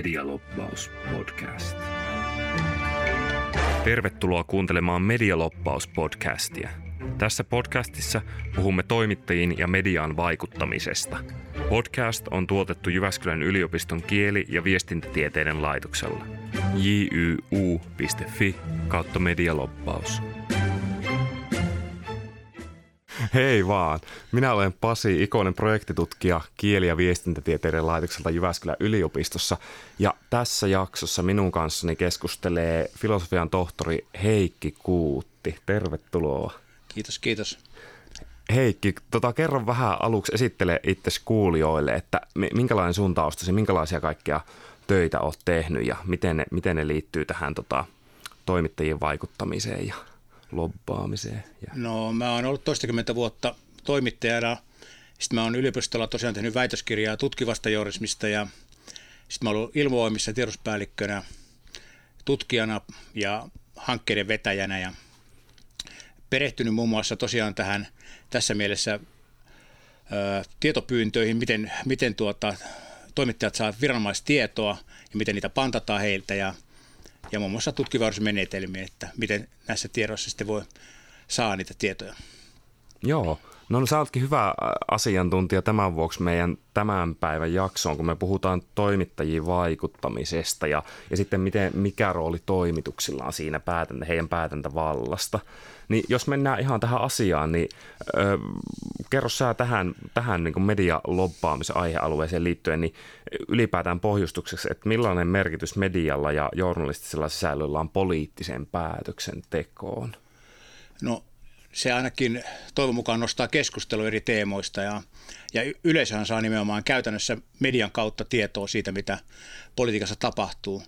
Medialoppaus podcast. Tervetuloa kuuntelemaan Medialoppaus podcastia. Tässä podcastissa puhumme toimittajiin ja mediaan vaikuttamisesta. Podcast on tuotettu Jyväskylän yliopiston kieli- ja viestintätieteiden laitoksella. jyu.fi kautta medialoppaus. Hei vaan. Minä olen Pasi Ikonen projektitutkija kieli- ja viestintätieteiden laitokselta Jyväskylän yliopistossa. Ja tässä jaksossa minun kanssani keskustelee filosofian tohtori Heikki Kuutti. Tervetuloa. Kiitos, kiitos. Heikki, tota, kerro vähän aluksi, esittele itse kuulijoille, että minkälainen sun taustasi, minkälaisia kaikkia töitä olet tehnyt ja miten ne, miten ne liittyy tähän tota, toimittajien vaikuttamiseen ja lobbaamiseen? Ja... No mä oon ollut toistakymmentä vuotta toimittajana. Sitten mä oon yliopistolla tosiaan tehnyt väitöskirjaa tutkivasta journalismista ja sitten mä oon ollut ilmoimissa tiedospäällikkönä, tutkijana ja hankkeiden vetäjänä ja perehtynyt muun muassa tosiaan tähän tässä mielessä ö, tietopyyntöihin, miten, miten tuota, toimittajat saavat viranomaistietoa ja miten niitä pantataan heiltä ja – ja muun muassa tutkivausmenetelmiä, että miten näissä tiedoissa sitten voi saa niitä tietoja. Joo, no, no sä oletkin hyvä asiantuntija tämän vuoksi meidän tämän päivän jaksoon, kun me puhutaan toimittajien vaikuttamisesta ja, ja sitten miten, mikä rooli toimituksilla on siinä päätäntä, heidän päätäntävallasta. Niin jos mennään ihan tähän asiaan, niin ö, kerro sä tähän, tähän niin medialobbaamisen aihealueeseen liittyen, niin ylipäätään pohjustukseksi, että millainen merkitys medialla ja journalistisella sisällöllä on poliittiseen päätöksentekoon? No se ainakin toivon mukaan nostaa keskustelua eri teemoista ja, ja yleisöhän saa nimenomaan käytännössä median kautta tietoa siitä, mitä politiikassa tapahtuu.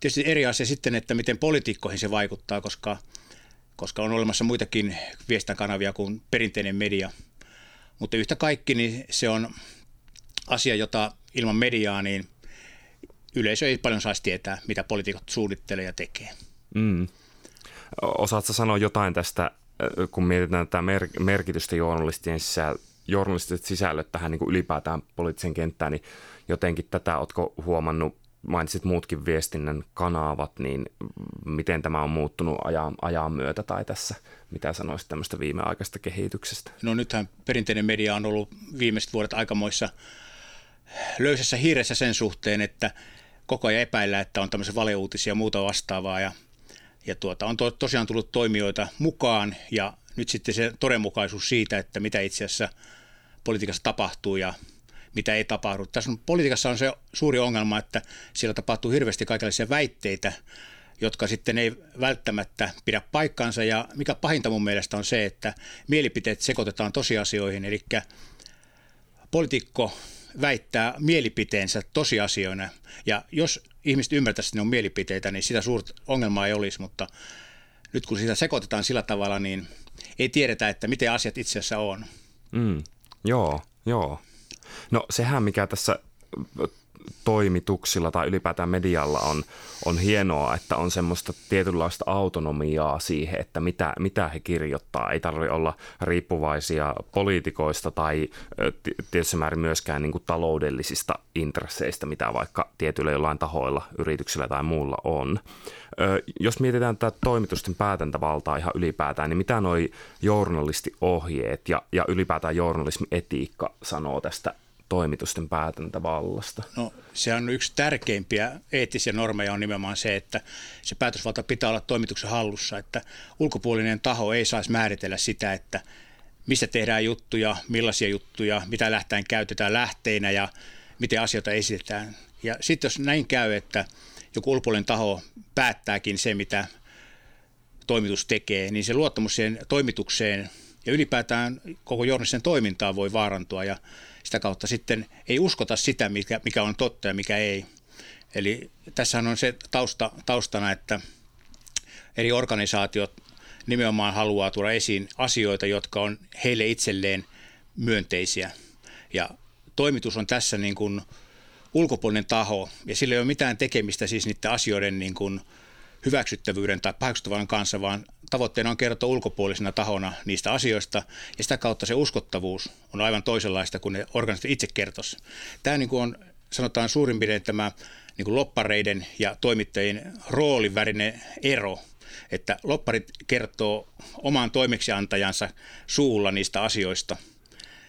Tietysti eri asia sitten, että miten poliitikkoihin se vaikuttaa, koska, koska on olemassa muitakin viestintäkanavia kuin perinteinen media. Mutta yhtä kaikki niin se on asia, jota ilman mediaa niin yleisö ei paljon saisi tietää, mitä poliitikot suunnittelee ja tekee. Mm. Osaatko sanoa jotain tästä kun mietitään tätä mer- merkitystä journalistien sisällä, journalistiset sisällöt tähän niin kuin ylipäätään poliittisen kenttään, niin jotenkin tätä oletko huomannut, mainitsit muutkin viestinnän kanavat, niin miten tämä on muuttunut ajan, ajan myötä tai tässä, mitä sanoisit tämmöistä viimeaikaista kehityksestä? No nythän perinteinen media on ollut viimeiset vuodet aikamoissa löysässä hiiressä sen suhteen, että koko ajan epäillä, että on tämmöisiä valeuutisia ja muuta vastaavaa ja ja tuota, on to, tosiaan tullut toimijoita mukaan ja nyt sitten se todenmukaisuus siitä, että mitä itse asiassa politiikassa tapahtuu ja mitä ei tapahdu. Tässä on, politiikassa on se suuri ongelma, että siellä tapahtuu hirveästi kaikenlaisia väitteitä, jotka sitten ei välttämättä pidä paikkansa. Ja mikä pahinta mun mielestä on se, että mielipiteet sekoitetaan tosiasioihin. Eli poliitikko väittää mielipiteensä tosiasioina. Ja jos ihmiset ymmärtäisivät, että ne on mielipiteitä, niin sitä suurta ongelmaa ei olisi, mutta nyt kun sitä sekoitetaan sillä tavalla, niin ei tiedetä, että miten asiat itse asiassa on. Mm, joo, joo. No sehän, mikä tässä toimituksilla tai ylipäätään medialla on, on hienoa, että on semmoista tietynlaista autonomiaa siihen, että mitä, mitä he kirjoittaa. Ei tarvitse olla riippuvaisia poliitikoista tai tietysti määrin myöskään niin kuin taloudellisista intresseistä, mitä vaikka tietyillä jollain tahoilla, yrityksillä tai muulla on. Jos mietitään tätä toimitusten päätäntävaltaa ihan ylipäätään, niin mitä noi journalistiohjeet ja, ja ylipäätään journalismin etiikka sanoo tästä toimitusten päätäntävallasta? No se on yksi tärkeimpiä eettisiä normeja on nimenomaan se, että se päätösvalta pitää olla toimituksen hallussa, että ulkopuolinen taho ei saisi määritellä sitä, että mistä tehdään juttuja, millaisia juttuja, mitä lähtään käytetään lähteinä ja miten asioita esitetään. Ja sitten jos näin käy, että joku ulkopuolinen taho päättääkin se, mitä toimitus tekee, niin se luottamus siihen toimitukseen ja ylipäätään koko journalistisen toimintaan voi vaarantua ja sitä kautta sitten ei uskota sitä, mikä, mikä on totta ja mikä ei. Eli tässähän on se tausta, taustana, että eri organisaatiot nimenomaan haluaa tuoda esiin asioita, jotka on heille itselleen myönteisiä. Ja toimitus on tässä niin kuin ulkopuolinen taho, ja sillä ei ole mitään tekemistä siis niiden asioiden niin kuin hyväksyttävyyden tai paheksuttavan kanssa, vaan tavoitteena on kertoa ulkopuolisena tahona niistä asioista, ja sitä kautta se uskottavuus on aivan toisenlaista kuin ne organisaatiot itse kertoisi. Tämä niin kuin on, sanotaan suurin piirtein tämä niin kuin loppareiden ja toimittajien roolin välinen ero, että lopparit kertoo oman toimeksiantajansa suulla niistä asioista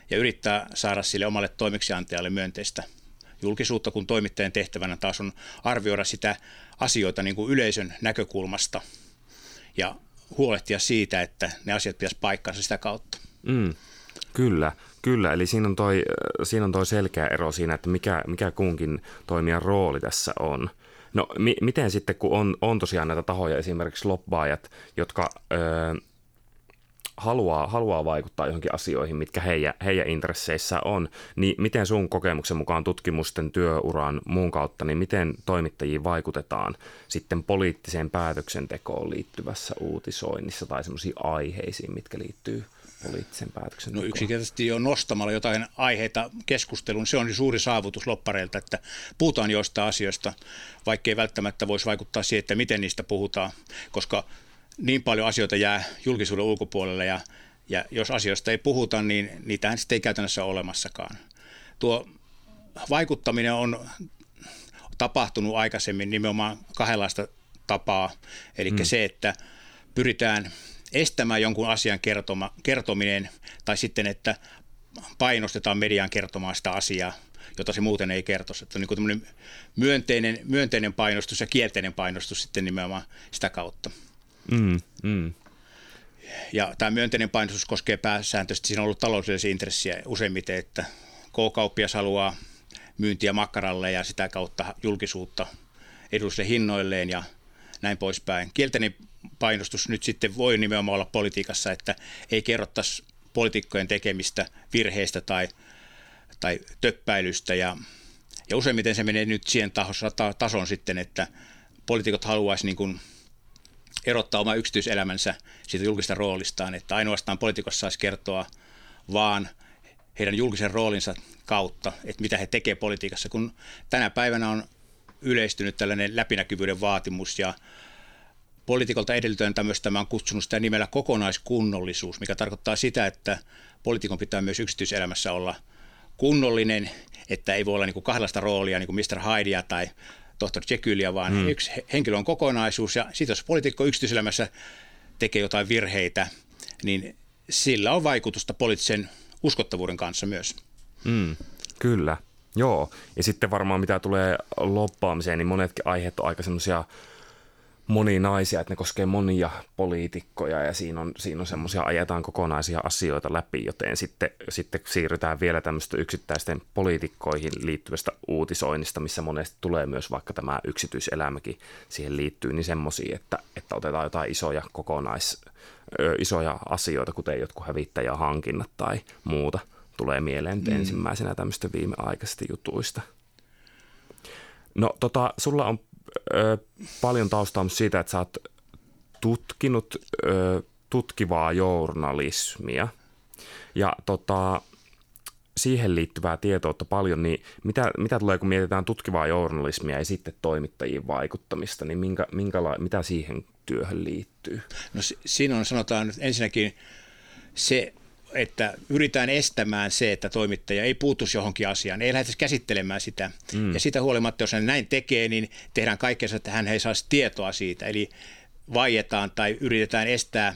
ja yrittää saada sille omalle toimeksiantajalle myönteistä julkisuutta, kun toimittajan tehtävänä taas on arvioida sitä asioita niin kuin yleisön näkökulmasta ja huolehtia siitä, että ne asiat pitäisi paikkansa sitä kautta. Mm, kyllä, kyllä. Eli siinä on, toi, siinä on toi selkeä ero siinä, että mikä, mikä kunkin toimijan rooli tässä on. No mi- miten sitten, kun on, on tosiaan näitä tahoja, esimerkiksi lobbaajat, jotka... Öö, haluaa, haluaa vaikuttaa johonkin asioihin, mitkä heidän, heidän intresseissä on, niin miten sun kokemuksen mukaan tutkimusten, työuran, muun kautta, niin miten toimittajiin vaikutetaan sitten poliittiseen päätöksentekoon liittyvässä uutisoinnissa tai semmoisiin aiheisiin, mitkä liittyy poliittisen päätöksentekoon? No yksinkertaisesti jo nostamalla jotain aiheita keskusteluun, se on suuri saavutus loppareilta, että puhutaan joistain asioista, vaikkei välttämättä voisi vaikuttaa siihen, että miten niistä puhutaan, koska niin paljon asioita jää julkisuuden ulkopuolelle ja, ja jos asioista ei puhuta, niin niitähän sitten ei käytännössä ole olemassakaan. Tuo vaikuttaminen on tapahtunut aikaisemmin nimenomaan kahdenlaista tapaa, eli hmm. se, että pyritään estämään jonkun asian kertoma, kertominen tai sitten, että painostetaan median kertomaan sitä asiaa, jota se muuten ei kertoisi. Että on niin myönteinen, myönteinen painostus ja kielteinen painostus sitten nimenomaan sitä kautta. Mm, mm. Ja tämä myönteinen painostus koskee pääsääntöisesti, siinä on ollut taloudellisia intressiä useimmiten, että K-kauppias haluaa myyntiä makkaralle ja sitä kautta julkisuutta edullisille hinnoilleen ja näin poispäin. Kielteinen painostus nyt sitten voi nimenomaan olla politiikassa, että ei kerrottaisi poliitikkojen tekemistä virheistä tai, tai töppäilystä ja, ja useimmiten se menee nyt siihen tason sitten, että poliitikot haluaisi niin erottaa oma yksityiselämänsä siitä julkista roolistaan, että ainoastaan poliitikot saisi kertoa vaan heidän julkisen roolinsa kautta, että mitä he tekevät politiikassa, kun tänä päivänä on yleistynyt tällainen läpinäkyvyyden vaatimus ja poliitikolta edellytetään tämmöistä, mä olen kutsunut sitä nimellä kokonaiskunnollisuus, mikä tarkoittaa sitä, että poliitikon pitää myös yksityiselämässä olla kunnollinen, että ei voi olla niin kuin kahdenlaista roolia, niin kuin Mr. Hydea tai tohtori Jekylia, vaan hmm. yksi henkilö on kokonaisuus ja sitten jos poliitikko yksityiselämässä tekee jotain virheitä, niin sillä on vaikutusta poliittisen uskottavuuden kanssa myös. Hmm. Kyllä, joo. Ja sitten varmaan mitä tulee loppaamiseen, niin monetkin aiheet on aika semmoisia moninaisia, että ne koskee monia poliitikkoja ja siinä on, siinä on semmoisia, ajetaan kokonaisia asioita läpi, joten sitten, sitten siirrytään vielä tämmöistä yksittäisten poliitikkoihin liittyvästä uutisoinnista, missä monesti tulee myös vaikka tämä yksityiselämäkin siihen liittyy, niin semmoisia, että, että otetaan jotain isoja kokonais, ö, isoja asioita, kuten jotkut hävittäjähankinnat tai muuta, tulee mieleen mm. ensimmäisenä tämmöistä viimeaikaisista jutuista. No tota, sulla on ö, paljon taustaa siitä, että sä oot tutkinut ö, tutkivaa journalismia ja tota, siihen liittyvää tietoutta paljon, niin mitä, mitä tulee, kun mietitään tutkivaa journalismia ja sitten toimittajiin vaikuttamista, niin minkä, minkäla- mitä siihen työhön liittyy? No siinä on sanotaan ensinnäkin se että yritetään estämään se, että toimittaja ei puutuisi johonkin asiaan, ei lähdetä käsittelemään sitä. Mm. Ja sitä huolimatta, jos hän näin tekee, niin tehdään kaikkea, että hän ei saisi tietoa siitä. Eli vaietaan tai yritetään estää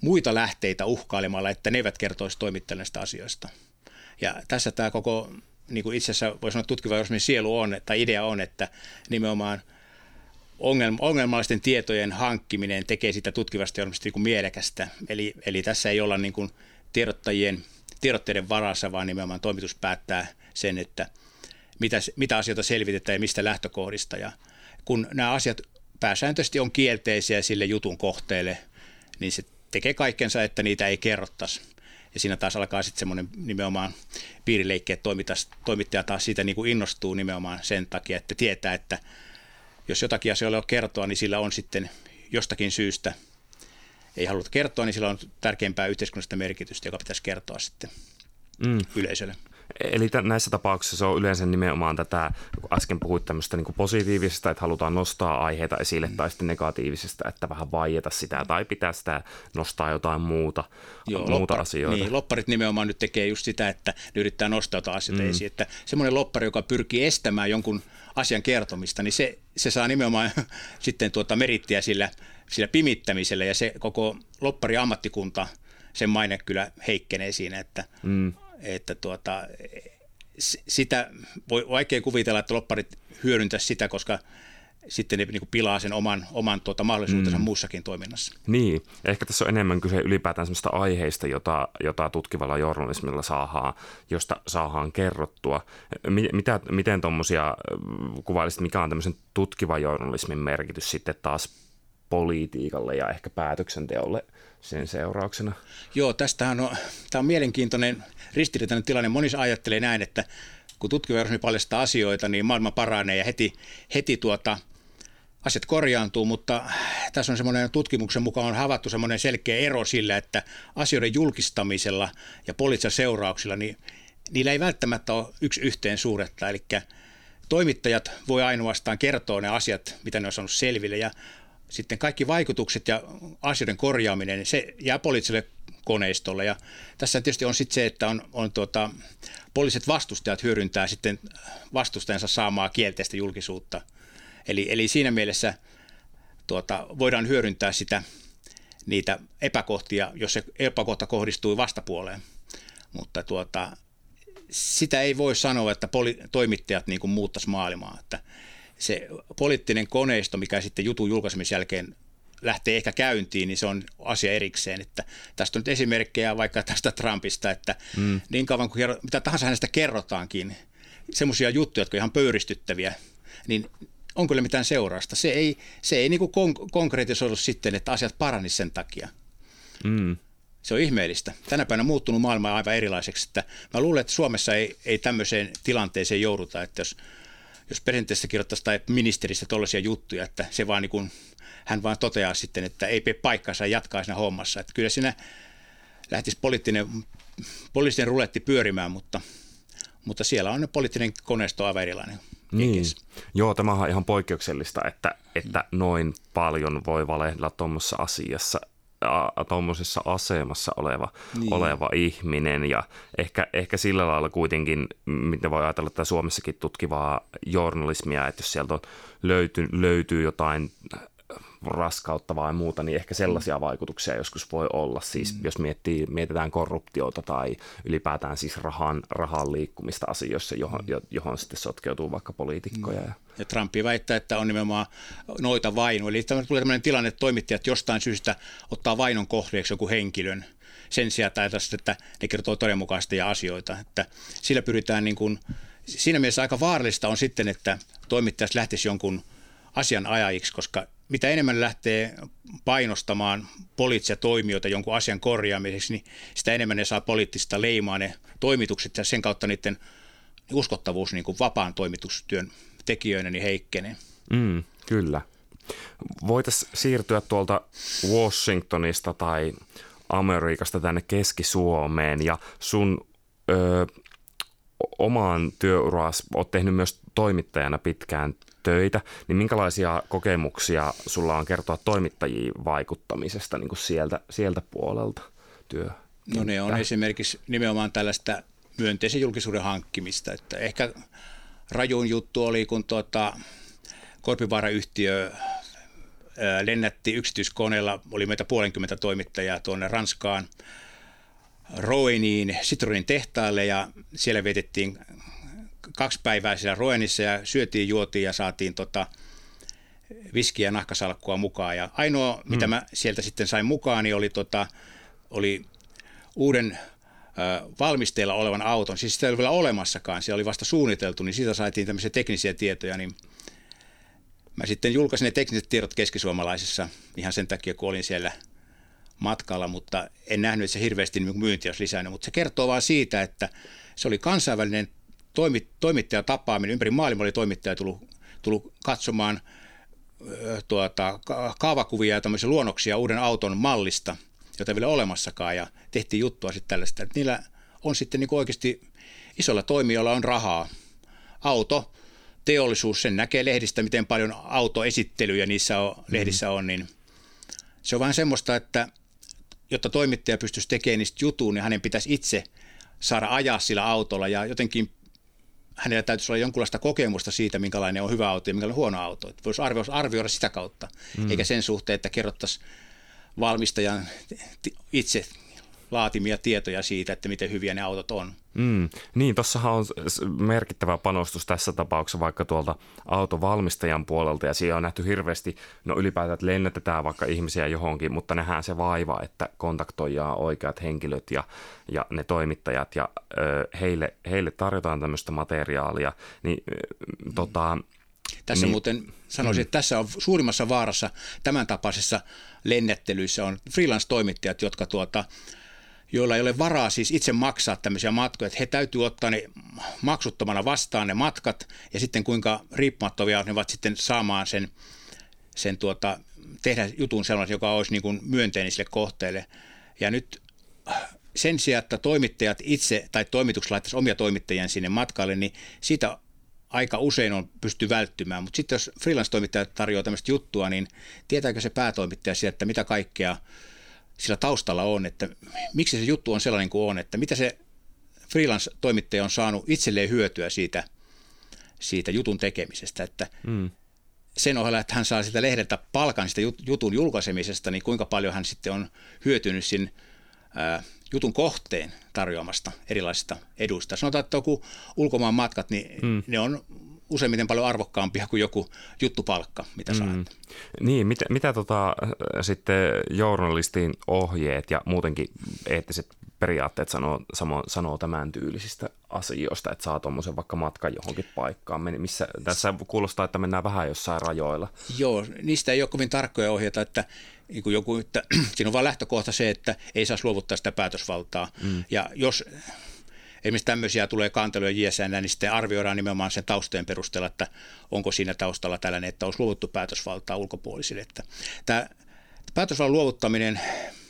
muita lähteitä uhkailemalla, että ne eivät kertoisi toimittajalle näistä asioista. Ja tässä tämä koko, niin kuin itse asiassa voi sanoa tutkiva sielu on, tai idea on, että nimenomaan ongelmallisten tietojen hankkiminen tekee sitä tutkivasta journalistista niin mielekästä. Eli, eli tässä ei olla niin kuin tiedottajien tiedotteiden varassa, vaan nimenomaan toimitus päättää sen, että mitä, mitä asioita selvitetään ja mistä lähtökohdista. Ja kun nämä asiat pääsääntöisesti on kielteisiä sille jutun kohteelle, niin se tekee kaikkensa, että niitä ei kerrottaisi. Ja siinä taas alkaa sitten semmoinen nimenomaan piirileikki, että toimittaja taas siitä niin kuin innostuu nimenomaan sen takia, että tietää, että jos jotakin asioilla on kertoa, niin sillä on sitten jostakin syystä – ei haluta kertoa, niin sillä on tärkeämpää yhteiskunnallista merkitystä, joka pitäisi kertoa sitten mm. yleisölle. Eli t- näissä tapauksissa se on yleensä nimenomaan tätä, kun äsken puhuit tämmöistä niin positiivisesta, että halutaan nostaa aiheita esille, mm. tai sitten negatiivisesta, että vähän vaieta sitä, tai pitää sitä nostaa jotain muuta, Joo, muuta loppar, asioita. Niin, lopparit nimenomaan nyt tekee just sitä, että ne yrittää nostaa jotain asioita mm. esiin, että semmoinen loppari, joka pyrkii estämään jonkun asian kertomista, niin se, se saa nimenomaan sitten tuota merittiä sillä, sillä pimittämisellä, ja se koko loppari ammattikunta, sen maine kyllä heikkenee siinä, että mm että tuota, sitä voi vaikea kuvitella, että lopparit hyödyntäisi sitä, koska sitten ne niin pilaa sen oman, oman tuota, mahdollisuutensa mm. muussakin toiminnassa. Niin, ehkä tässä on enemmän kyse ylipäätään sellaista aiheista, jota, jota tutkivalla journalismilla saadaan, josta saadaan kerrottua. Mitä, miten tuommoisia kuvailisit, mikä on tämmöisen tutkivan journalismin merkitys sitten taas politiikalle ja ehkä päätöksenteolle sen seurauksena? Joo, tästähän on, tämä on mielenkiintoinen ristiriitainen tilanne. Moni ajattelee näin, että kun tutkimusjournalismi paljastaa asioita, niin maailma paranee ja heti, heti tuota, asiat korjaantuu, mutta tässä on semmoinen tutkimuksen mukaan on havaittu semmoinen selkeä ero sillä, että asioiden julkistamisella ja poliittisilla seurauksilla, niin niillä ei välttämättä ole yksi yhteen suuretta, eli toimittajat voi ainoastaan kertoa ne asiat, mitä ne on saanut selville, ja sitten kaikki vaikutukset ja asioiden korjaaminen, niin se jää poliittiselle koneistolle. Ja tässä tietysti on sitten se, että on, on tuota, poliisit vastustajat hyödyntää sitten vastustajansa saamaa kielteistä julkisuutta. Eli, eli siinä mielessä tuota, voidaan hyödyntää sitä, niitä epäkohtia, jos se epäkohta kohdistuu vastapuoleen. Mutta tuota, sitä ei voi sanoa, että poli- toimittajat niin muuttaisi maailmaa. Että se poliittinen koneisto, mikä sitten jutun julkaisemisen jälkeen lähtee ehkä käyntiin, niin se on asia erikseen. Että tästä on nyt esimerkkejä vaikka tästä Trumpista, että mm. niin kauan kuin mitä tahansa hänestä kerrotaankin, semmoisia juttuja, jotka on ihan pöyristyttäviä, niin on kyllä mitään seurausta. Se ei, se ei niin kuin kon- konkretisoidu sitten, että asiat paranisi sen takia. Mm. Se on ihmeellistä. Tänä päivänä on muuttunut maailma aivan erilaiseksi. Että mä luulen, että Suomessa ei, ei tämmöiseen tilanteeseen jouduta, että jos, jos presidentistä kirjoittaisi tai ministeristä tuollaisia juttuja, että se vaan niin kuin hän vaan toteaa sitten, että ei pidä paikkansa ja jatkaa siinä hommassa. Että kyllä siinä lähtisi poliittinen, poliittinen ruletti pyörimään, mutta, mutta siellä on poliittinen koneisto aivan erilainen. Niin. Joo, tämä on ihan poikkeuksellista, että, että noin paljon voi valehdella tuommoisessa asiassa tuommoisessa asemassa oleva, niin. oleva ihminen ja ehkä, ehkä sillä lailla kuitenkin, mitä voi ajatella, että Suomessakin tutkivaa journalismia, että jos sieltä on löyty, löytyy jotain raskautta vai muuta, niin ehkä sellaisia mm. vaikutuksia joskus voi olla. Siis mm. jos miettii, mietitään korruptiota tai ylipäätään siis rahan, rahan liikkumista asioissa, johon, mm. johon sitten sotkeutuu vaikka poliitikkoja. Mm. Ja Trump väittää, että on nimenomaan noita vaino. Eli tulee tämmöinen tilanne, että toimittajat jostain syystä ottaa vainon kohteeksi joku henkilön sen sijaan, että ne kertoo todenmukaisesti asioita. Että sillä pyritään niin kuin, siinä mielessä aika vaarallista on sitten, että toimittajat lähtisi jonkun asianajajiksi, koska mitä enemmän lähtee painostamaan poliittisia toimijoita jonkun asian korjaamiseksi, niin sitä enemmän ne saa poliittista leimaa ne toimitukset ja sen kautta niiden uskottavuus niin kuin vapaan toimitustyön tekijöinä niin heikkenee. Mm, kyllä. Voitaisiin siirtyä tuolta Washingtonista tai Amerikasta tänne Keski-Suomeen ja sun ö, omaan työuraasi olet tehnyt myös toimittajana pitkään töitä, niin minkälaisia kokemuksia sulla on kertoa toimittajiin vaikuttamisesta niin kuin sieltä, sieltä puolelta työ? No ne on esimerkiksi nimenomaan tällaista myönteisen julkisuuden hankkimista, että ehkä rajun juttu oli, kun tuota, Korpivaara-yhtiö lennätti yksityiskoneella, oli meitä puolenkymmentä toimittajaa tuonne Ranskaan, Roiniin Citroenin tehtaalle ja siellä vietettiin kaksi päivää siellä Roenissa ja syötiin, juotiin ja saatiin tota, viskiä ja nahkasalkkua mukaan. Ja ainoa, hmm. mitä mä sieltä sitten sain mukaan, niin oli, tota, oli uuden valmisteilla olevan auton. Siis sitä ei ole vielä olemassakaan, se oli vasta suunniteltu, niin siitä saatiin tämmöisiä teknisiä tietoja. Niin mä sitten julkaisin ne tekniset tiedot keskisuomalaisessa ihan sen takia, kun olin siellä matkalla, mutta en nähnyt, että se hirveästi niin myynti olisi lisännyt. Mutta se kertoo vaan siitä, että se oli kansainvälinen toimi, toimittajatapaaminen, ympäri maailmaa oli toimittaja tullut, tullut katsomaan tuota, kaavakuvia ja tämmöisiä luonnoksia uuden auton mallista, jota ei vielä olemassakaan, ja tehtiin juttua sitten tällaista. Että niillä on sitten niin oikeasti isolla toimijoilla on rahaa. Auto, teollisuus, sen näkee lehdistä, miten paljon autoesittelyjä niissä on, mm-hmm. lehdissä on, niin se on vähän semmoista, että jotta toimittaja pystyisi tekemään niistä jutuun, niin hänen pitäisi itse saada ajaa sillä autolla ja jotenkin hänellä täytyisi olla jonkunlaista kokemusta siitä, minkälainen on hyvä auto ja minkälainen huono auto. Että voisi arvioida, arvioida sitä kautta, mm. eikä sen suhteen, että kerrottaisiin valmistajan itse laatimia tietoja siitä, että miten hyviä ne autot on. Mm, niin, tuossahan on merkittävä panostus tässä tapauksessa vaikka tuolta autovalmistajan puolelta ja siellä on nähty hirveästi, no ylipäätään, että lennätetään vaikka ihmisiä johonkin, mutta nähdään se vaiva, että kontaktoidaan oikeat henkilöt ja, ja ne toimittajat ja ö, heille, heille tarjotaan tämmöistä materiaalia, niin ö, tota, tässä niin. muuten sanoisin, että tässä on suurimmassa vaarassa tämän tapaisessa lennettelyissä on freelance-toimittajat, jotka tuota, joilla ei ole varaa siis itse maksaa tämmöisiä matkoja, että he täytyy ottaa ne maksuttomana vastaan ne matkat ja sitten kuinka riippumattomia ne ovat sitten saamaan sen, sen tuota, tehdä jutun sellaisen, joka olisi niin kuin myönteinen sille kohteelle. Ja nyt sen sijaan, että toimittajat itse tai toimitukset laittaisi omia toimittajien sinne matkalle, niin siitä aika usein on pysty välttymään. Mutta sitten jos freelance-toimittaja tarjoaa tämmöistä juttua, niin tietääkö se päätoimittaja sieltä, että mitä kaikkea – sillä taustalla on, että miksi se juttu on sellainen kuin on, että mitä se freelance-toimittaja on saanut itselleen hyötyä siitä, siitä jutun tekemisestä, että mm. sen ohella, että hän saa sitä lehdeltä palkan sitä jutun julkaisemisesta, niin kuinka paljon hän sitten on hyötynyt sin ää, jutun kohteen tarjoamasta erilaisista eduista. Sanotaan, että joku ulkomaan matkat, niin mm. ne on useimmiten paljon arvokkaampia kuin joku juttupalkka, mitä saat. Mm. Niin, mitä, mitä tota, sitten journalistin ohjeet ja muutenkin eettiset periaatteet sanoo, sanoo, sanoo tämän tyylisistä asioista, että saa tuommoisen vaikka matkan johonkin paikkaan, missä tässä kuulostaa, että mennään vähän jossain rajoilla. Joo, niistä ei ole kovin tarkkoja ohjeita, että niin kuin joku, että siinä on vain lähtökohta se, että ei saa luovuttaa sitä päätösvaltaa. Mm. Ja jos esimerkiksi tämmöisiä tulee kanteluja JSN, niin sitten arvioidaan nimenomaan sen taustojen perusteella, että onko siinä taustalla tällainen, että olisi luovuttu päätösvaltaa ulkopuolisille. Että tämä päätösvallan luovuttaminen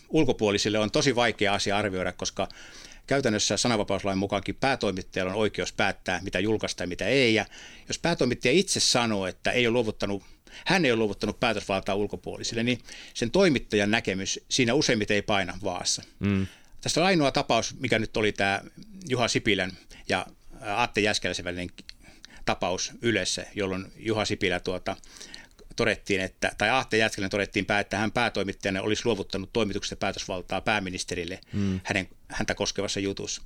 ulkopuolisille on tosi vaikea asia arvioida, koska käytännössä sananvapauslain mukaankin päätoimittajalla on oikeus päättää, mitä julkaista ja mitä ei. Ja jos päätoimittaja itse sanoo, että ei ole luovuttanut hän ei ole luovuttanut päätösvaltaa ulkopuolisille, niin sen toimittajan näkemys siinä useimmiten ei paina vaassa. Mm. Tässä on ainoa tapaus, mikä nyt oli tämä Juha Sipilän ja Atte Jäskeläisen välinen tapaus Ylessä, jolloin Juha Sipilä tuota, todettiin, että, tai Ahte Jäskeläinen todettiin, että hän päätoimittajana olisi luovuttanut toimituksesta päätösvaltaa pääministerille mm. hänen, häntä koskevassa jutussa.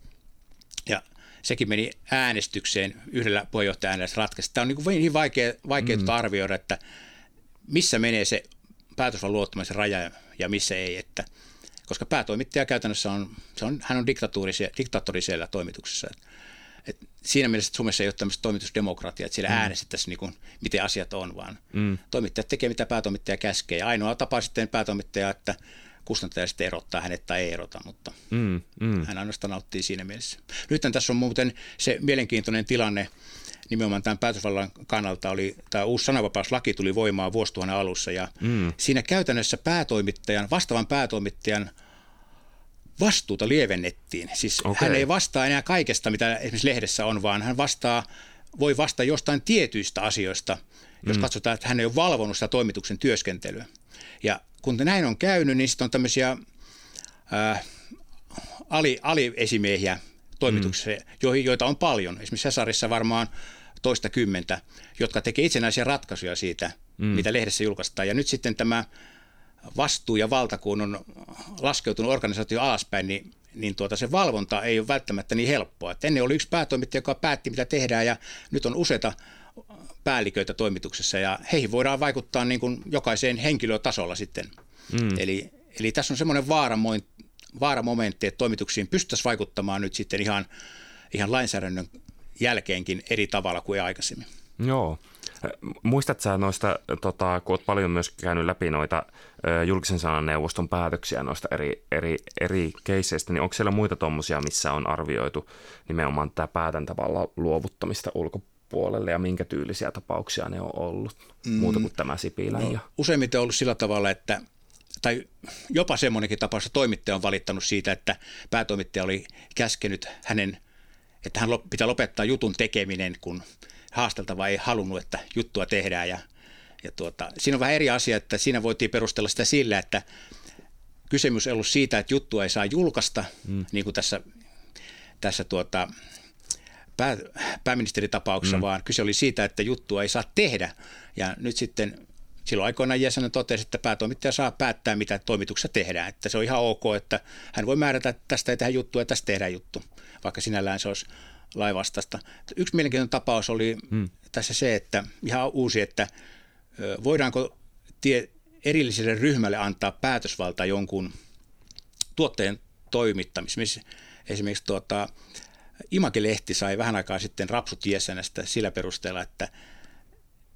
Ja sekin meni äänestykseen yhdellä puheenjohtajan ratkaisi. Tämä on niin, kuin niin vaikea, vaikea mm. arvioida, että missä menee se päätösvallan luottamisen raja ja missä ei. Että koska päätoimittaja käytännössä on, se on hän on diktaattori siellä toimituksessa. Et, et siinä mielessä, että Suomessa ei ole tämmöistä toimitusdemokratiaa, että siellä mm. äänestettäisiin, niin kuin, miten asiat on, vaan mm. toimittajat tekee, mitä päätoimittaja käskee. Ja ainoa tapa sitten päätoimittaja, että kustantaja sitten erottaa hänet tai ei erota, mutta mm, mm. hän ainoastaan nauttii siinä mielessä. Nyt tässä on muuten se mielenkiintoinen tilanne, nimenomaan tämän päätösvallan kannalta oli, tämä uusi sananvapauslaki tuli voimaan vuosituhannen alussa ja mm. siinä käytännössä päätoimittajan, vastaavan päätoimittajan vastuuta lievennettiin. Siis okay. hän ei vastaa enää kaikesta, mitä esimerkiksi lehdessä on, vaan hän vastaa, voi vastata jostain tietyistä asioista, jos mm. katsotaan, että hän ei ole valvonut sitä toimituksen työskentelyä. Ja kun näin on käynyt, niin sitten on tämmöisiä äh, ali, aliesimiehiä toimituksessa, mm. joita on paljon. Esimerkiksi Cesarissa varmaan toista kymmentä, jotka tekee itsenäisiä ratkaisuja siitä, mm. mitä lehdessä julkaistaan. Ja nyt sitten tämä vastuu ja valta, kun on laskeutunut organisaatio alaspäin, niin, niin tuota, se valvonta ei ole välttämättä niin helppoa. Et ennen oli yksi päätoimittaja, joka päätti, mitä tehdään, ja nyt on useita päälliköitä toimituksessa, ja heihin voidaan vaikuttaa niin kuin jokaiseen henkilötasolla sitten. Mm. Eli, eli tässä on semmoinen vaaramomentti, että toimituksiin pystyttäisiin vaikuttamaan nyt sitten ihan, ihan lainsäädännön jälkeenkin eri tavalla kuin aikaisemmin. Joo. Muistat sä noista, tota, kun olet paljon myös käynyt läpi noita julkisen sanan neuvoston päätöksiä noista eri, eri, eri keisseistä, niin onko siellä muita tuommoisia, missä on arvioitu nimenomaan tämä päätäntävalla luovuttamista ulkopuolelle ja minkä tyylisiä tapauksia ne on ollut, mm. muuta kuin tämä Sipilän? No, Useimmiten on ollut sillä tavalla, että tai jopa semmoinenkin tapaus, että toimittaja on valittanut siitä, että päätoimittaja oli käskenyt hänen, että hän pitää lopettaa jutun tekeminen, kun haasteltava ei halunnut, että juttua tehdään. Ja, ja tuota, siinä on vähän eri asia, että siinä voitiin perustella sitä sillä, että kysymys ei ollut siitä, että juttua ei saa julkaista, mm. niin kuin tässä, tässä tuota, pää, pääministeritapauksessa, mm. vaan kyse oli siitä, että juttua ei saa tehdä. Ja nyt sitten silloin aikoinaan jäsenen totesi, että päätoimittaja saa päättää, mitä toimituksessa tehdään. Että se on ihan ok, että hän voi määrätä, että tästä ei tehdä juttua ja tästä tehdään juttu, vaikka sinällään se olisi laivastasta. Yksi mielenkiintoinen tapaus oli hmm. tässä se, että ihan uusi, että voidaanko tie, erilliselle ryhmälle antaa päätösvalta jonkun tuotteen toimittamisessa. Esimerkiksi tuota, Imake-lehti sai vähän aikaa sitten rapsut jäsenestä sillä perusteella, että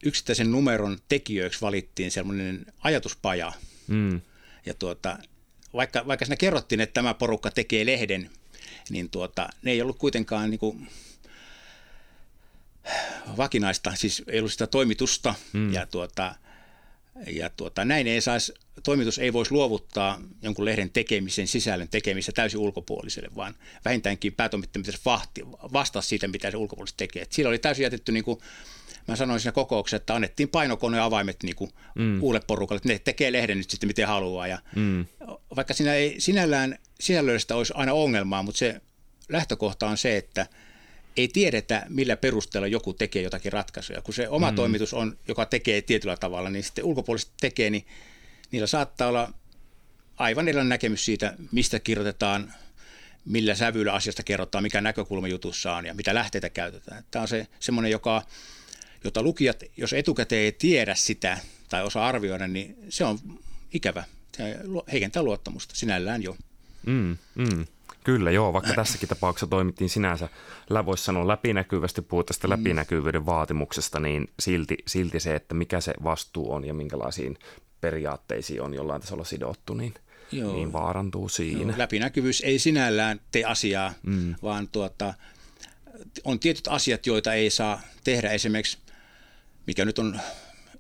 yksittäisen numeron tekijöiksi valittiin sellainen ajatuspaja. Mm. Ja tuota, vaikka, vaikka siinä kerrottiin, että tämä porukka tekee lehden, niin tuota, ne ei ollut kuitenkaan niin kuin vakinaista, siis ei ollut sitä toimitusta. Mm. Ja, tuota, ja tuota, näin ei saisi, toimitus ei voisi luovuttaa jonkun lehden tekemisen, sisällön tekemistä täysin ulkopuoliselle, vaan vähintäänkin päätoimittaja pitäisi vastaa siitä, mitä se ulkopuoliset tekee. Et siellä oli täysin jätetty niin kuin mä sanoin siinä kokouksessa, että annettiin painokoneen avaimet niin kuin mm. uudelle porukalle, että ne tekee lehden nyt sitten miten haluaa. Ja mm. Vaikka siinä ei sinällään sisällöllistä olisi aina ongelmaa, mutta se lähtökohta on se, että ei tiedetä, millä perusteella joku tekee jotakin ratkaisuja. Kun se oma mm. toimitus on, joka tekee tietyllä tavalla, niin sitten ulkopuoliset tekee, niin niillä saattaa olla aivan erilainen näkemys siitä, mistä kirjoitetaan, millä sävyllä asiasta kerrotaan, mikä näkökulma jutussa on ja mitä lähteitä käytetään. Tämä on se semmoinen, joka jota lukijat, jos etukäteen ei tiedä sitä tai osaa arvioida, niin se on ikävä. Se heikentää luottamusta sinällään jo. Mm, mm. Kyllä joo, vaikka tässäkin tapauksessa toimittiin sinänsä, voisi sanoa läpinäkyvästi, puhua tästä mm. läpinäkyvyyden vaatimuksesta, niin silti, silti se, että mikä se vastuu on ja minkälaisiin periaatteisiin on jollain tasolla sidottu, niin, joo. niin vaarantuu siinä. Joo, läpinäkyvyys ei sinällään tee asiaa, mm. vaan tuota, on tietyt asiat, joita ei saa tehdä. Esimerkiksi mikä nyt on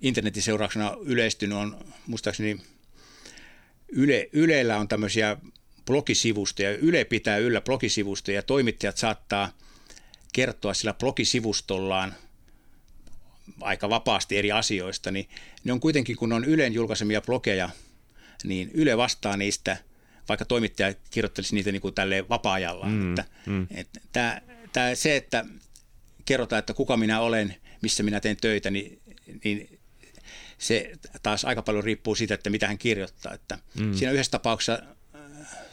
internetin seurauksena yleistynyt, on muistaakseni Yle, Ylellä on tämmöisiä blogisivustoja. Yle pitää yllä blogisivustoja ja toimittajat saattaa kertoa sillä blogisivustollaan aika vapaasti eri asioista, niin ne on kuitenkin, kun on Ylen julkaisemia blogeja, niin Yle vastaa niistä, vaikka toimittaja kirjoittelisi niitä niin kuin tälleen vapaa-ajalla. Mm, että, mm. Että, tää, tää, se, että kerrotaan, että kuka minä olen – missä minä teen töitä, niin, niin se taas aika paljon riippuu siitä, että mitä hän kirjoittaa. Että mm. Siinä yhdessä tapauksessa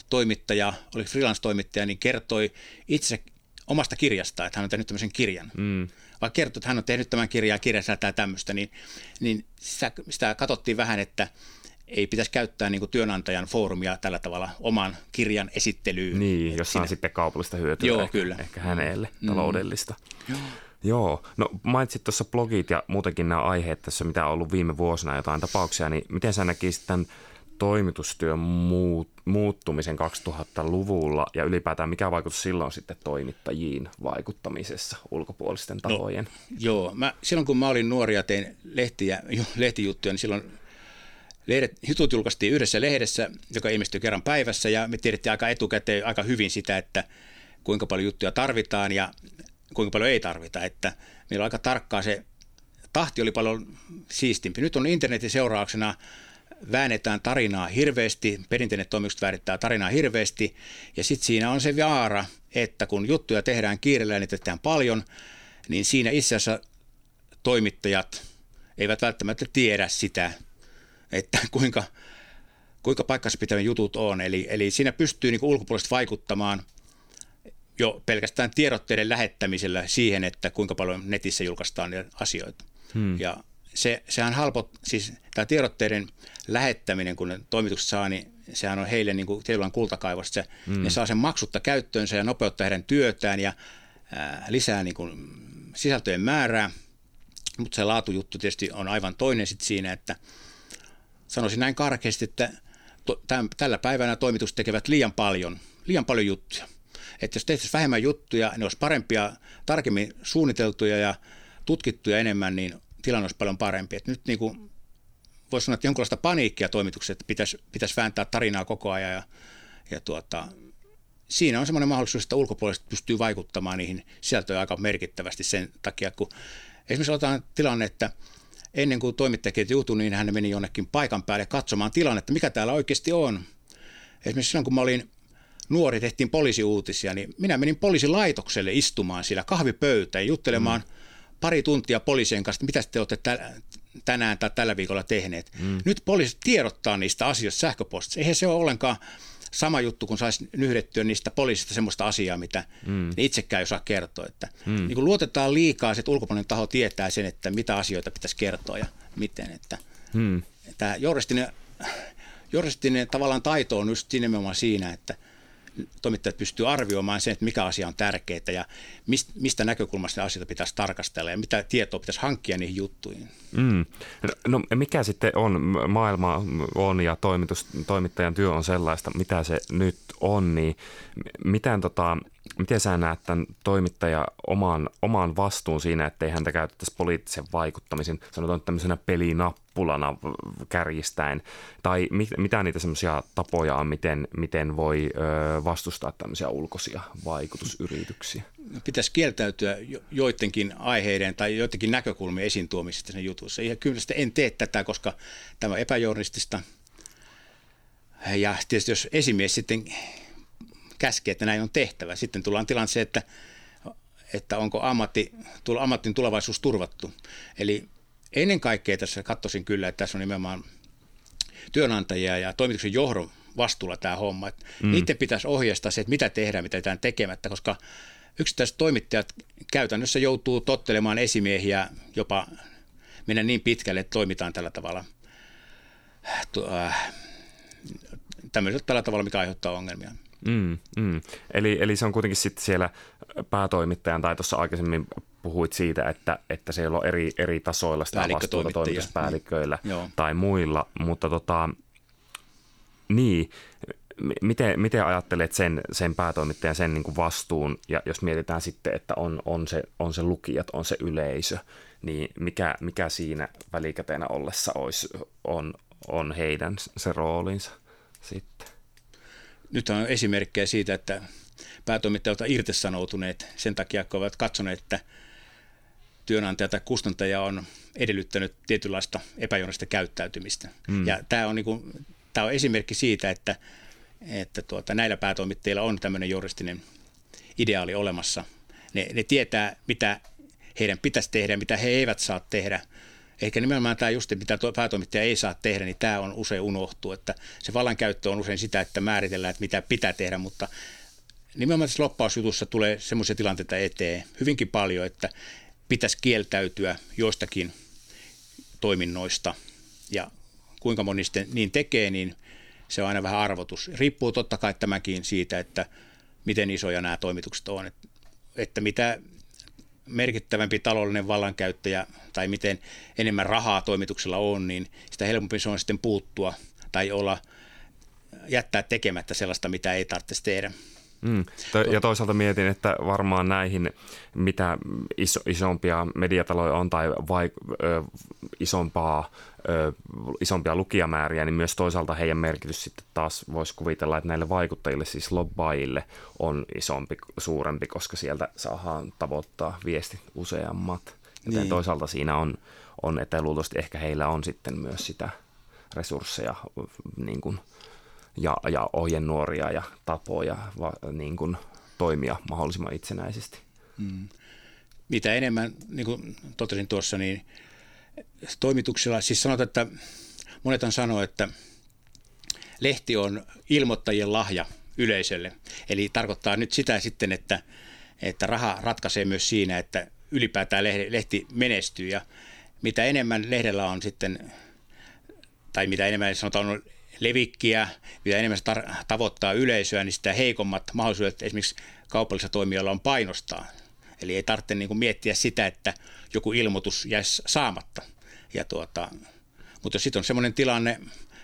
toimittaja, oli freelance-toimittaja, niin kertoi itse omasta kirjastaan, että hän on tehnyt tämmöisen kirjan. Mm. Vaikka kertoi, että hän on tehnyt tämän kirjan, kirja sisältää tämmöistä, niin, niin sitä, sitä katsottiin vähän, että ei pitäisi käyttää niin työnantajan foorumia tällä tavalla oman kirjan esittelyyn. Niin, jossa on sitten kaupallista hyötyä Joo, ehkä, kyllä. ehkä hänelle, mm. taloudellista. Joo. Joo, no mainitsit tuossa blogit ja muutenkin nämä aiheet tässä, mitä on ollut viime vuosina jotain tapauksia, niin miten sä näkisit tämän toimitustyön muut, muuttumisen 2000-luvulla ja ylipäätään mikä vaikutus silloin sitten toimittajiin vaikuttamisessa ulkopuolisten no, tahojen? No, joo, mä, silloin kun mä olin nuori ja tein lehtiä, lehtijuttuja, niin silloin lehdet, jutut julkaistiin yhdessä lehdessä, joka ilmestyi kerran päivässä ja me tiedettiin aika etukäteen aika hyvin sitä, että kuinka paljon juttuja tarvitaan ja kuinka paljon ei tarvita, että meillä on aika tarkkaa se tahti oli paljon siistimpi. Nyt on internetin seurauksena väännetään tarinaa hirveästi, perinteinen toimitukset väärittää tarinaa hirveästi, ja sitten siinä on se vaara, että kun juttuja tehdään kiireellä ja niitä tehdään paljon, niin siinä itse asiassa toimittajat eivät välttämättä tiedä sitä, että kuinka, kuinka paikkansa pitävät jutut on. Eli, eli siinä pystyy niin ulkopuolisesti vaikuttamaan – jo pelkästään tiedotteiden lähettämisellä siihen, että kuinka paljon netissä julkaistaan asioita. Hmm. Ja se, sehän halpot, siis tämä tiedotteiden lähettäminen, kun ne toimitukset saa, niin sehän on heille niin kuin tietynlainen kultakaivosta. Se, hmm. Ne saa sen maksutta käyttöönsä ja nopeuttaa heidän työtään ja ää, lisää niin kuin sisältöjen määrää. Mutta se laatujuttu tietysti on aivan toinen sit siinä, että sanoisin näin karkeasti, että to, tämän, tällä päivänä toimitukset tekevät liian paljon, liian paljon juttuja että jos tehtäisiin vähemmän juttuja, ne olisi parempia, tarkemmin suunniteltuja ja tutkittuja enemmän, niin tilanne olisi paljon parempi. Että nyt niin kuin voisi sanoa, että jonkinlaista paniikkia toimituksessa, että pitäisi, pitäisi vääntää tarinaa koko ajan ja, ja tuota, siinä on semmoinen mahdollisuus, että ulkopuolista pystyy vaikuttamaan niihin sisältöihin aika merkittävästi sen takia, kun esimerkiksi otetaan tilanne, että ennen kuin toimittaja kirjoitti jutun, niin hän meni jonnekin paikan päälle katsomaan tilannetta, mikä täällä oikeasti on. Esimerkiksi silloin, kun mä olin nuori, tehtiin poliisiuutisia, niin minä menin poliisilaitokselle istumaan siellä kahvipöytään juttelemaan mm. Pari tuntia poliisien kanssa, että mitä te olette tänään tai tällä viikolla tehneet. Mm. Nyt poliisit tiedottaa niistä asioista sähköpostissa. Eihän se ole ollenkaan sama juttu, kun saisi nyhdettyä niistä poliisista semmoista asiaa, mitä mm. ne itsekään ei osaa kertoa. Että mm. niin kun luotetaan liikaa, että ulkopuolinen taho tietää sen, että mitä asioita pitäisi kertoa ja miten. Että, mm. että journalistinen, journalistinen tavallaan taito on just nimenomaan siinä, että toimittajat pystyy arvioimaan sen, että mikä asia on tärkeää ja mistä näkökulmasta asioita pitäisi tarkastella ja mitä tietoa pitäisi hankkia niihin juttuihin. Mm. No mikä sitten on, maailma on ja toimitus, toimittajan työ on sellaista, mitä se nyt on, niin miten tota, Miten sä näet tämän toimittaja oman, oman vastuun siinä, ettei häntä käytettäisi poliittisen vaikuttamisen, sanotaan tämmöisenä pelinappulana kärjistäen, tai mit, mitä niitä semmoisia tapoja on, miten, miten voi ö, vastustaa tämmöisiä ulkoisia vaikutusyrityksiä? Pitäisi kieltäytyä joidenkin aiheiden tai joidenkin näkökulmien esiin tuomisesta sen jutussa. Ja kyllä en tee tätä, koska tämä on epäjournalistista. Ja tietysti jos esimies sitten käskee, että näin on tehtävä. Sitten tullaan tilanteeseen, että, että onko ammatti, ammattin tulevaisuus turvattu. Eli ennen kaikkea tässä katsoisin kyllä, että tässä on nimenomaan työnantajia ja toimituksen johdon vastuulla tämä homma. Että mm. Niiden pitäisi ohjeistaa se, että mitä tehdään, mitä tehdään tekemättä, koska yksittäiset toimittajat käytännössä joutuu tottelemaan esimiehiä jopa mennä niin pitkälle, että toimitaan tällä tavalla äh, tämmöisellä tällä tavalla, mikä aiheuttaa ongelmia. Mm, mm. Eli, eli se on kuitenkin sitten siellä päätoimittajan, tai tuossa aikaisemmin puhuit siitä, että, että siellä on eri, eri tasoilla sitä vastuuta toimituspäälliköillä niin. tai muilla, mutta tota, niin, miten, miten ajattelet sen, sen päätoimittajan sen niin kuin vastuun, ja jos mietitään sitten, että on, on, se, on se lukijat, on se yleisö, niin mikä, mikä siinä välikäteenä ollessa olisi, on, on heidän se roolinsa sitten? Nyt on esimerkkejä siitä, että päätoimittajat ovat irtisanoutuneet sen takia, kun ovat katsoneet, että työnantaja tai kustantaja on edellyttänyt tietynlaista epäjournalista käyttäytymistä. Mm. Ja tämä on, niin kuin, tämä on esimerkki siitä, että, että tuota, näillä päätoimittajilla on tämmöinen juristinen ideaali olemassa. Ne, ne tietää, mitä heidän pitäisi tehdä ja mitä he eivät saa tehdä – Ehkä nimenomaan tämä just, mitä päätoimittaja ei saa tehdä, niin tämä on usein unohtuu, että se vallankäyttö on usein sitä, että määritellään, että mitä pitää tehdä, mutta nimenomaan tässä loppausjutussa tulee semmoisia tilanteita eteen hyvinkin paljon, että pitäisi kieltäytyä joistakin toiminnoista ja kuinka moni sitten niin tekee, niin se on aina vähän arvotus. Riippuu totta kai tämäkin siitä, että miten isoja nämä toimitukset on, että, että mitä merkittävämpi taloudellinen vallankäyttäjä tai miten enemmän rahaa toimituksella on, niin sitä helpompi se on sitten puuttua tai olla jättää tekemättä sellaista, mitä ei tarvitse tehdä. Mm. Ja toisaalta mietin, että varmaan näihin, mitä iso, isompia mediataloja on tai vai, ö, isompaa, ö, isompia lukijamääriä, niin myös toisaalta heidän merkitys sitten taas voisi kuvitella, että näille vaikuttajille, siis lobbaajille, on isompi, suurempi, koska sieltä saadaan tavoittaa viesti useammat. Joten niin. toisaalta siinä on, on, että luultavasti ehkä heillä on sitten myös sitä resursseja niin kuin – ja, ja ohjenuoria ja tapoja va, niin kuin toimia mahdollisimman itsenäisesti. Mm. Mitä enemmän, niin kuin totesin tuossa, niin toimituksella, siis sanotaan, että monet sanoo, että lehti on ilmoittajien lahja yleisölle. Eli tarkoittaa nyt sitä sitten, että, että raha ratkaisee myös siinä, että ylipäätään lehti menestyy ja mitä enemmän lehdellä on sitten, tai mitä enemmän sanotaan on levikkiä, mitä enemmän se tar- tavoittaa yleisöä, niin sitä heikommat mahdollisuudet esimerkiksi kaupallisella toimijalla on painostaa. Eli ei tarvitse niin kuin miettiä sitä, että joku ilmoitus jäisi saamatta. Ja tuota, mutta sitten on sellainen tilanne,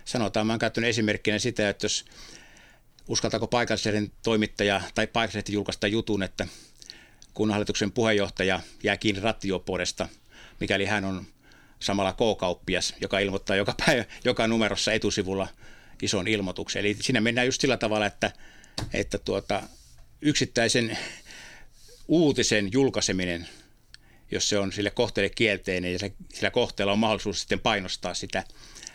sanotaan, mä oon käyttänyt esimerkkinä sitä, että jos uskaltaako paikallisen toimittaja tai paikallisesti julkaista jutun, että kun hallituksen puheenjohtaja jää kiinni rattijuoppoudesta, mikäli hän on samalla K-kauppias, joka ilmoittaa joka päivä, joka numerossa etusivulla ison ilmoituksen. Eli siinä mennään just sillä tavalla, että, että tuota, yksittäisen uutisen julkaiseminen, jos se on sille kohteelle kielteinen ja sillä kohteella on mahdollisuus sitten painostaa sitä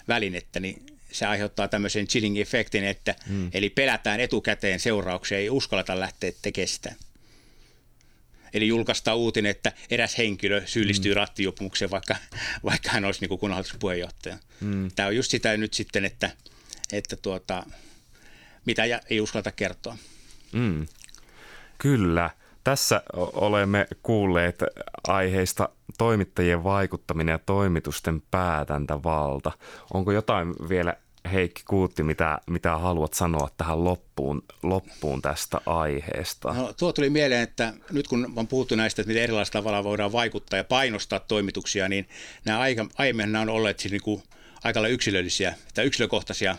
välinettä, niin se aiheuttaa tämmöisen chilling-efektin, että mm. eli pelätään etukäteen seurauksia, ei uskalleta lähteä tekemään sitä. Eli julkaistaan uutinen, että eräs henkilö syyllistyy mm. rattijuopumukseen, vaikka, vaikka hän olisi niin kunnanhallituspuheenjohtaja. Mm. Tämä on just sitä nyt sitten, että, että tuota, mitä ei uskalleta kertoa. Mm. Kyllä. Tässä olemme kuulleet aiheista toimittajien vaikuttaminen ja toimitusten päätäntävalta. Onko jotain vielä Heikki Kuutti, mitä, mitä haluat sanoa tähän loppuun, loppuun tästä aiheesta? No, tuo tuli mieleen, että nyt kun on puhuttu näistä, että miten erilaisilla tavalla voidaan vaikuttaa ja painostaa toimituksia, niin nämä aika, aiemmin nämä on olleet siis niin kuin aika yksilöllisiä tai yksilökohtaisia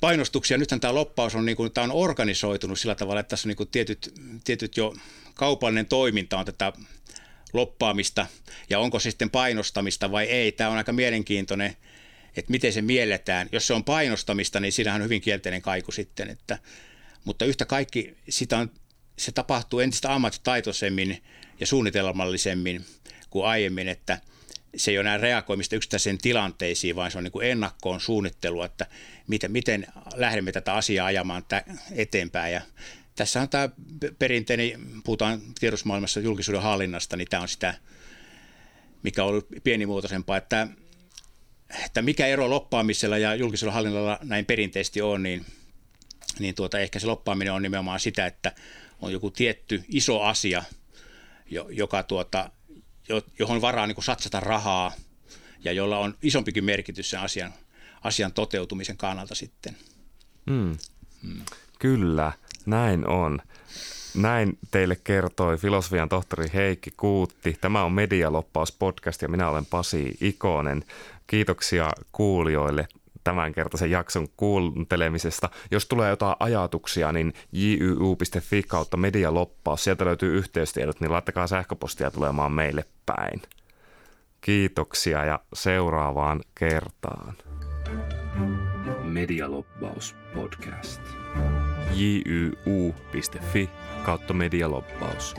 painostuksia. Nythän tämä loppaus on, niin kuin, tämä on organisoitunut sillä tavalla, että tässä on niin kuin tietyt, tietyt jo kaupallinen toiminta on tätä loppaamista ja onko se sitten painostamista vai ei. Tämä on aika mielenkiintoinen, että miten se mielletään. Jos se on painostamista, niin siinähän on hyvin kielteinen kaiku sitten. Että, mutta yhtä kaikki sitä on, se tapahtuu entistä ammattitaitoisemmin ja suunnitelmallisemmin kuin aiemmin, että – se ei ole enää reagoimista yksittäisiin tilanteisiin, vaan se on niin kuin ennakkoon suunnittelua, että miten, miten lähdemme tätä asiaa ajamaan eteenpäin. Ja tässä on tämä perinteinen, puhutaan tiedosmaailmassa julkisuuden hallinnasta, niin tämä on sitä, mikä on ollut pienimuotoisempaa, että, että mikä ero loppaamisella ja julkisuuden hallinnalla näin perinteisesti on, niin, niin tuota, ehkä se loppaaminen on nimenomaan sitä, että on joku tietty iso asia, joka tuota, johon varaa niin satsata rahaa ja jolla on isompikin merkitys sen asian, asian toteutumisen kannalta sitten. Mm. Mm. Kyllä, näin on. Näin teille kertoi filosofian tohtori Heikki Kuutti. Tämä on Medialoppaus podcast ja minä olen Pasi Ikonen. Kiitoksia kuulijoille tämänkertaisen jakson kuuntelemisesta. Jos tulee jotain ajatuksia, niin jyu.fi kautta medialoppaus, sieltä löytyy yhteystiedot, niin laittakaa sähköpostia tulemaan meille päin. Kiitoksia ja seuraavaan kertaan. Medialoppaus podcast. jyu.fi kautta medialoppaus.